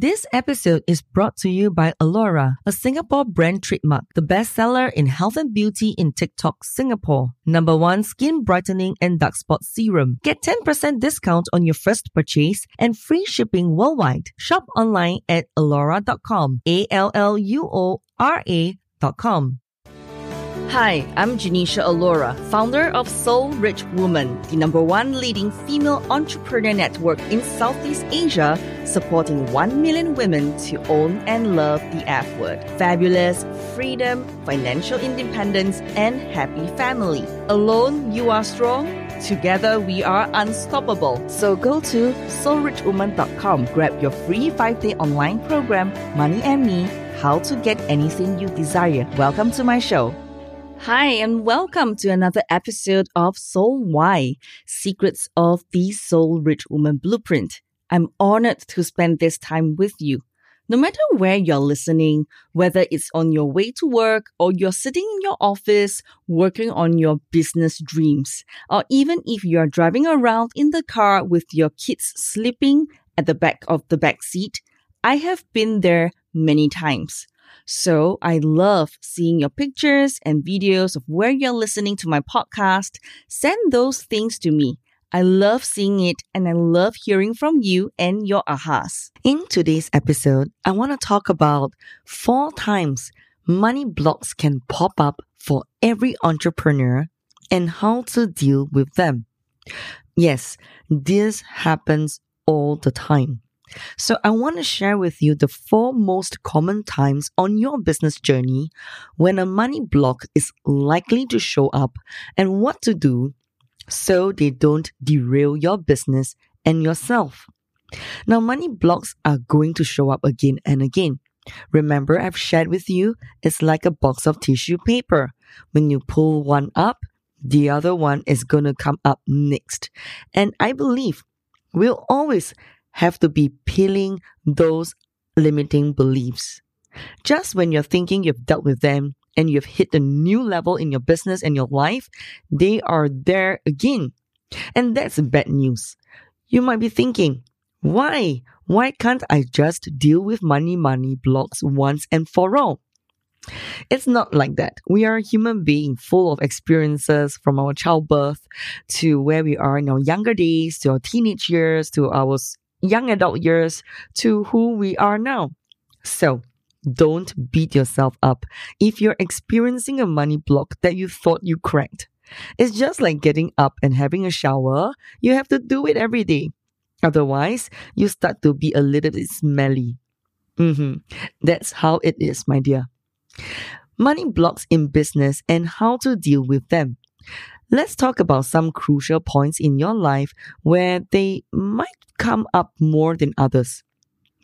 This episode is brought to you by Alluora, a Singapore brand trademark, the bestseller in health and beauty in TikTok Singapore. Number one skin brightening and dark spot serum. Get 10% discount on your first purchase and free shipping worldwide. Shop online at alluora.com. A L L U O R A.com. Hi, I'm Genecia Alluora, founder of Soul Rich Woman, the number one leading female entrepreneur network in Southeast Asia, supporting 1 million women to own and love the F word. Fabulous, freedom, financial independence, and happy family. Alone, you are strong. Together, we are unstoppable. So go to soulrichwoman.com, grab your free five day online program, Money and Me How to Get Anything You Desire. Welcome to my show. Hi, and welcome to another episode of Soul Why Secrets of the Soul Rich Woman Blueprint. I'm honored to spend this time with you. No matter where you're listening, whether it's on your way to work or you're sitting in your office working on your business dreams, or even if you're driving around in the car with your kids sleeping at the back of the back seat, I have been there many times. So I love seeing your pictures and videos of where you're listening to my podcast. Send those things to me. I love seeing it and I love hearing from you and your ahas. In today's episode, I want to talk about four times money blocks can pop up for every entrepreneur and how to deal with them. Yes, this happens all the time. So I want to share with you the four most common times on your business journey when a money block is likely to show up and what to do so they don't derail your business and yourself. Now, money blocks are going to show up again and again. Remember, I've shared with you, it's like a box of tissue paper. When you pull one up, the other one is going to come up next. And I believe we'll always have to be peeling those limiting beliefs. Just when you're thinking you've dealt with them and you've hit a new level in your business and your life, they are there again. And that's bad news. You might be thinking, why? Why can't I just deal with money money blocks once and for all? It's not like that. We are a human being full of experiences from our childbirth to where we are in our younger days, to our teenage years, to our young adult years to who we are now. So, don't beat yourself up if you're experiencing a money block that you thought you cracked. It's just like getting up and having a shower. You have to do it every day. Otherwise, you start to be a little bit smelly. Mm-hmm. That's how it is, my dear. Money blocks in business and how to deal with them. Let's talk about some crucial points in your life where they might come up more than others.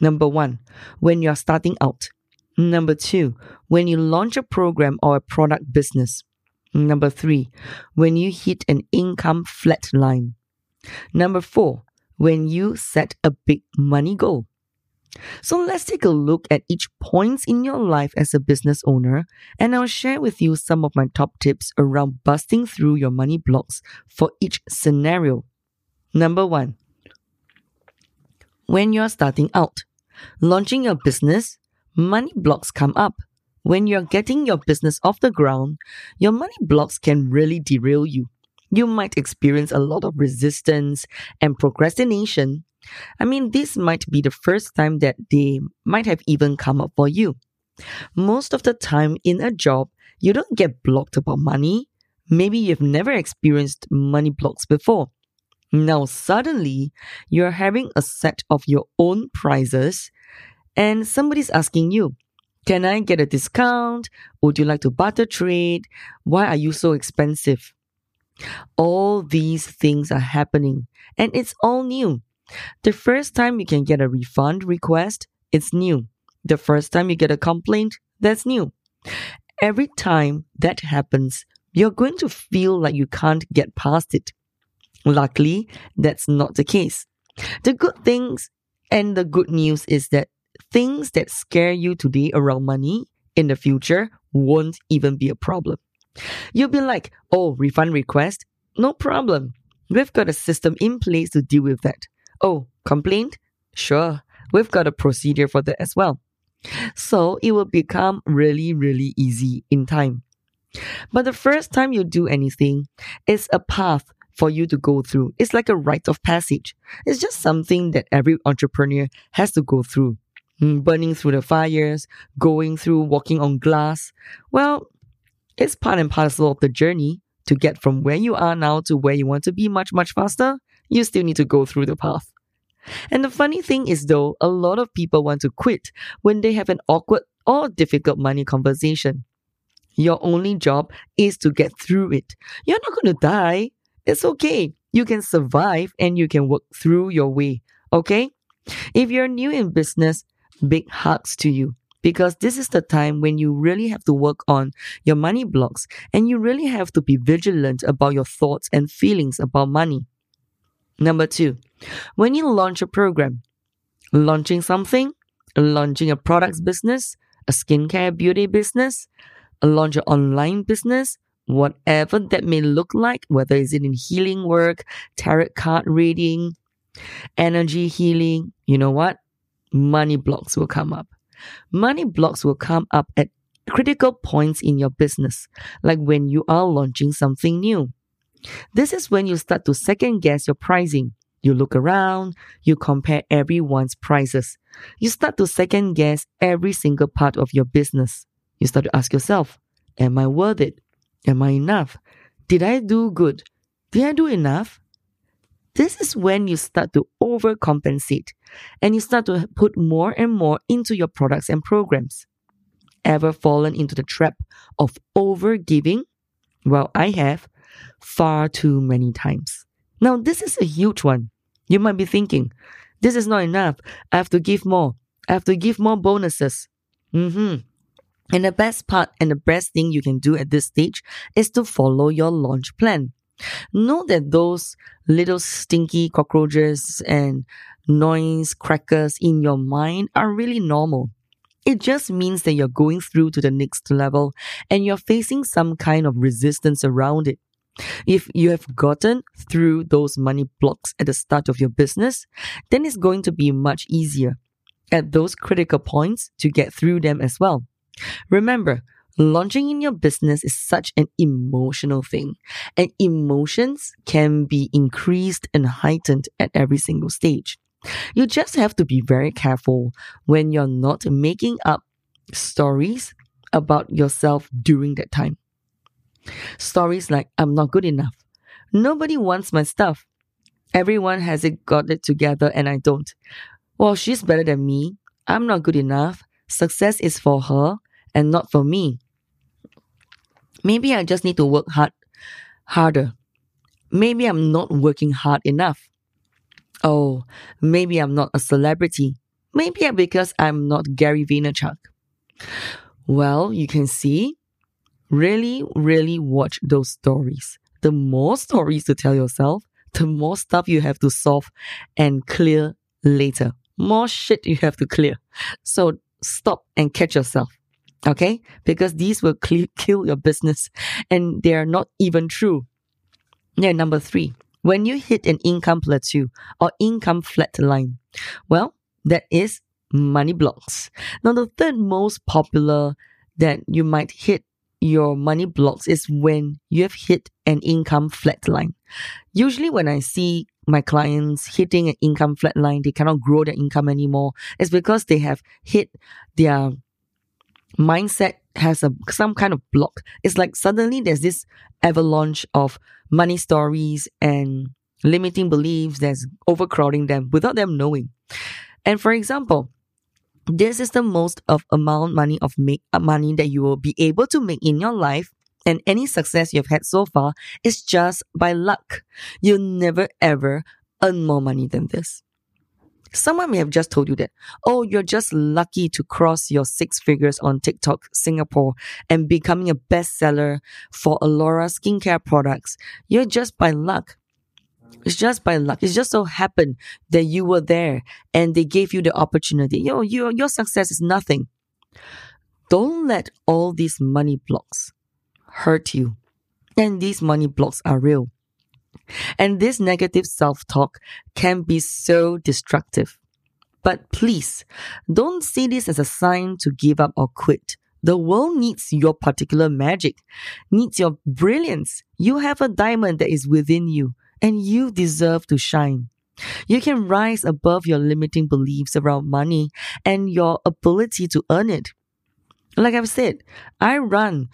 Number one, when you're starting out. Number two, when you launch a program or a product business. Number three, when you hit an income flat line. Number four, when you set a big money goal. So let's take a look at each points in your life as a business owner, and I'll share with you some of my top tips around busting through your money blocks for each scenario. Number one, when you're starting out, launching your business, money blocks come up. When you're getting your business off the ground, your money blocks can really derail you. You might experience a lot of resistance and procrastination I mean, this might be the first time that they might have even come up for you. Most of the time in a job, you don't get blocked about money. Maybe you've never experienced money blocks before. Now, suddenly, you're having a set of your own prices, and somebody's asking you, Can I get a discount? Would you like to barter trade? Why are you so expensive? All these things are happening, and it's all new. The first time you can get a refund request, it's new. The first time you get a complaint, that's new. Every time that happens, you're going to feel like you can't get past it. Luckily, that's not the case. The good things and the good news is that things that scare you today around money in the future won't even be a problem. You'll be like, oh, refund request? No problem. We've got a system in place to deal with that. Oh, complaint? Sure, We've got a procedure for that as well. So it will become really, really easy in time. But the first time you do anything, it's a path for you to go through. It's like a rite of passage. It's just something that every entrepreneur has to go through. Mm, burning through the fires, going through walking on glass. Well, it's part and parcel of the journey to get from where you are now to where you want to be much, much faster. You still need to go through the path. And the funny thing is, though, a lot of people want to quit when they have an awkward or difficult money conversation. Your only job is to get through it. You're not going to die. It's okay. You can survive and you can work through your way. Okay? If you're new in business, big hugs to you because this is the time when you really have to work on your money blocks and you really have to be vigilant about your thoughts and feelings about money. Number two, when you launch a program, launching something, launching a products business, a skincare beauty business, launch an online business, whatever that may look like, whether it's in healing work, tarot card reading, energy healing, you know what? Money blocks will come up. Money blocks will come up at critical points in your business, like when you are launching something new. This is when you start to second guess your pricing. You look around, you compare everyone's prices. You start to second guess every single part of your business. You start to ask yourself, Am I worth it? Am I enough? Did I do good? Did I do enough? This is when you start to overcompensate and you start to put more and more into your products and programs. Ever fallen into the trap of overgiving? Well, I have far too many times. Now, this is a huge one. You might be thinking, this is not enough. I have to give more. I have to give more bonuses. Mm-hmm. And the best part and the best thing you can do at this stage is to follow your launch plan. Know that those little stinky cockroaches and noise crackers in your mind are really normal. It just means that you're going through to the next level and you're facing some kind of resistance around it. If you have gotten through those money blocks at the start of your business, then it's going to be much easier at those critical points to get through them as well. Remember, launching in your business is such an emotional thing, and emotions can be increased and heightened at every single stage. You just have to be very careful when you're not making up stories about yourself during that time. Stories like, I'm not good enough. Nobody wants my stuff. Everyone has it got it together and I don't. Well, she's better than me. I'm not good enough. Success is for her and not for me. Maybe I just need to work hard, harder. Maybe I'm not working hard enough. Oh, maybe I'm not a celebrity. Maybe because I'm not Gary Vaynerchuk. Well, you can see Really, really watch those stories. The more stories to tell yourself, the more stuff you have to solve and clear later. More shit you have to clear. So stop and catch yourself. Okay? Because these will cl- kill your business and they are not even true. Yeah, number three. When you hit an income plateau or income flat line, well, that is money blocks. Now, the third most popular that you might hit your money blocks is when you have hit an income flat line. Usually, when I see my clients hitting an income flat line, they cannot grow their income anymore. It's because they have hit their mindset has a some kind of block. It's like suddenly there's this avalanche of money stories and limiting beliefs that's overcrowding them without them knowing. And for example, this is the most of amount money of make uh, money that you will be able to make in your life and any success you've had so far is just by luck. You'll never ever earn more money than this. Someone may have just told you that, oh, you're just lucky to cross your six figures on TikTok Singapore and becoming a bestseller for Alluora skincare products. You're just by luck. It's just by luck. It just so happened that you were there and they gave you the opportunity. You know, your, your success is nothing. Don't let all these money blocks hurt you. And these money blocks are real. And this negative self talk can be so destructive. But please, don't see this as a sign to give up or quit. The world needs your particular magic, needs your brilliance. You have a diamond that is within you, and you deserve to shine. You can rise above your limiting beliefs around money and your ability to earn it. Like I've said, I run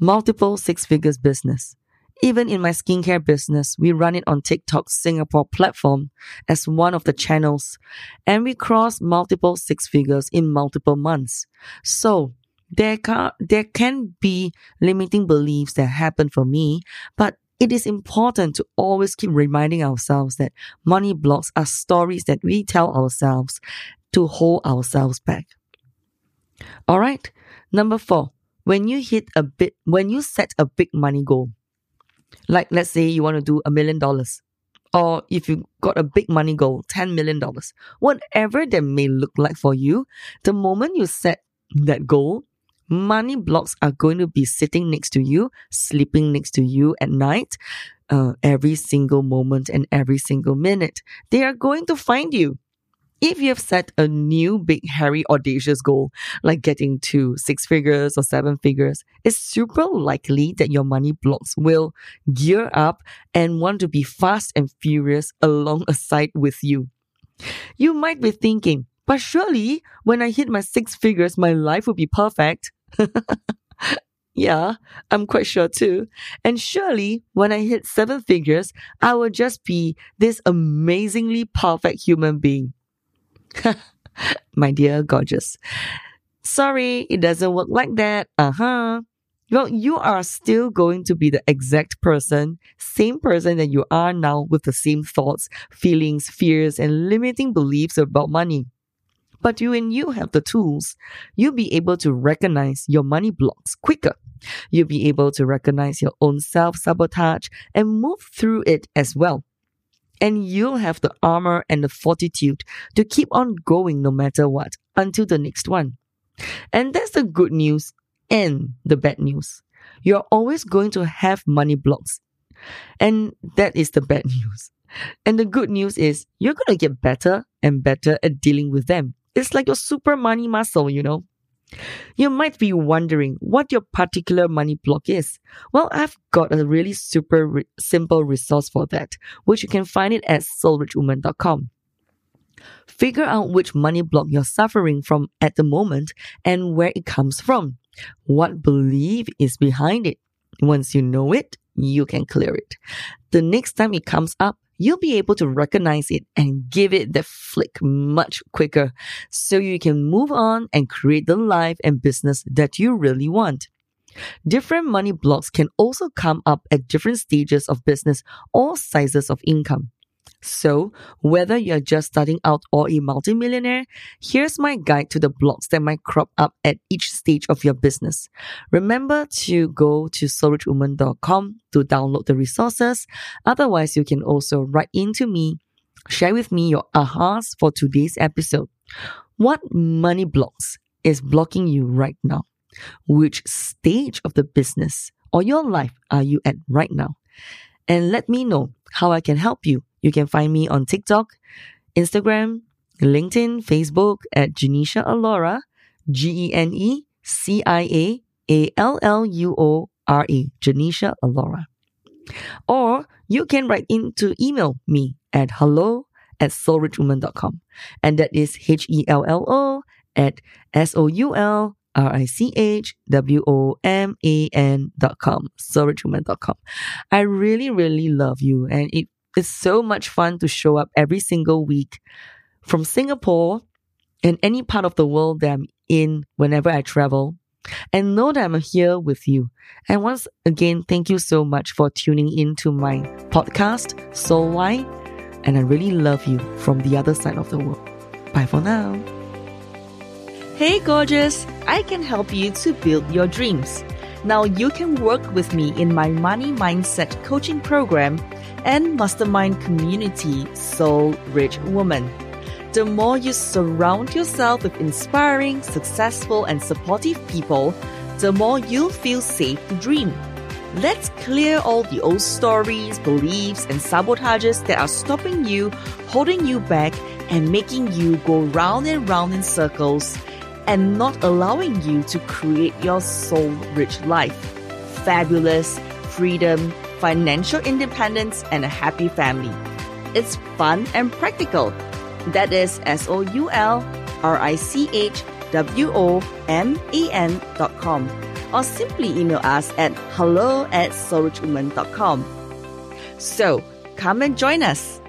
multiple six figures business. Even in my skincare business, we run it on TikTok Singapore platform as one of the channels, and we cross multiple six figures in multiple months. So there can, there can be limiting beliefs that happen for me, but it is important to always keep reminding ourselves that money blocks are stories that we tell ourselves to hold ourselves back. All right. Number four, when you hit a bit, when you set a big money goal, like let's say you want to do a million dollars, or if you got a big money goal, $10 million, whatever that may look like for you, the moment you set that goal, money blocks are going to be sitting next to you, sleeping next to you at night, uh, every single moment and every single minute. They are going to find you. If you have set a new big, hairy, audacious goal, like getting to six figures or seven figures, it's super likely that your money blocks will gear up and want to be fast and furious alongside with you. You might be thinking, but surely when I hit my six figures, my life will be perfect. yeah, I'm quite sure too. And surely when I hit seven figures, I will just be this amazingly perfect human being. My dear gorgeous. Sorry, it doesn't work like that. Uh huh. Well, you are still going to be the exact person, same person that you are now with the same thoughts, feelings, fears, and limiting beliefs about money. But you and you have the tools, you'll be able to recognize your money blocks quicker. You'll be able to recognize your own self sabotage and move through it as well. And you'll have the armor and the fortitude to keep on going no matter what until the next one. And that's the good news and the bad news. You're always going to have money blocks. And that is the bad news. And the good news is you're going to get better and better at dealing with them. It's like your super money muscle, you know. You might be wondering what your particular money block is. Well, I've got a really super re- simple resource for that, which you can find it at soulrichwoman.com. Figure out which money block you're suffering from at the moment and where it comes from. What belief is behind it? Once you know it, you can clear it. The next time it comes up, you'll be able to recognize it and give it the flick much quicker so you can move on and create the life and business that you really want. Different money blocks can also come up at different stages of business or sizes of income. So, whether you're just starting out or a multimillionaire, here's my guide to the blocks that might crop up at each stage of your business. Remember to go to soulrichwoman.com to download the resources. Otherwise, you can also write into me, share with me your ahas for today's episode. What money blocks is blocking you right now? Which stage of the business or your life are you at right now? And let me know how I can help you you can find me on TikTok, Instagram, LinkedIn, Facebook at Genecia Alluora, G E N E C I A A L L U O R E, Genecia Alluora. Or you can write in to email me at hello at soulrichwoman.com. And that is H E L L O at S O U L R I C H W O M A N dot com, soulrichwoman dot com. I really, really love you and it it's so much fun to show up every single week from Singapore and any part of the world that I'm in whenever I travel and know that I'm here with you. And once again, thank you so much for tuning in to my podcast, Soul Why. And I really love you from the other side of the world. Bye for now. Hey, gorgeous! I can help you to build your dreams. Now you can work with me in my money mindset coaching program and mastermind community, Soul Rich Woman. The more you surround yourself with inspiring, successful, and supportive people, the more you'll feel safe to dream. Let's clear all the old stories, beliefs, and sabotages that are stopping you, holding you back, and making you go round and round in circles and not allowing you to create your soul rich life. Fabulous, freedom, financial independence, and a happy family. It's fun and practical. That is S O U L R I C H W O M A N dot com. Or simply email us at hello at soulrichwoman.com. So come and join us.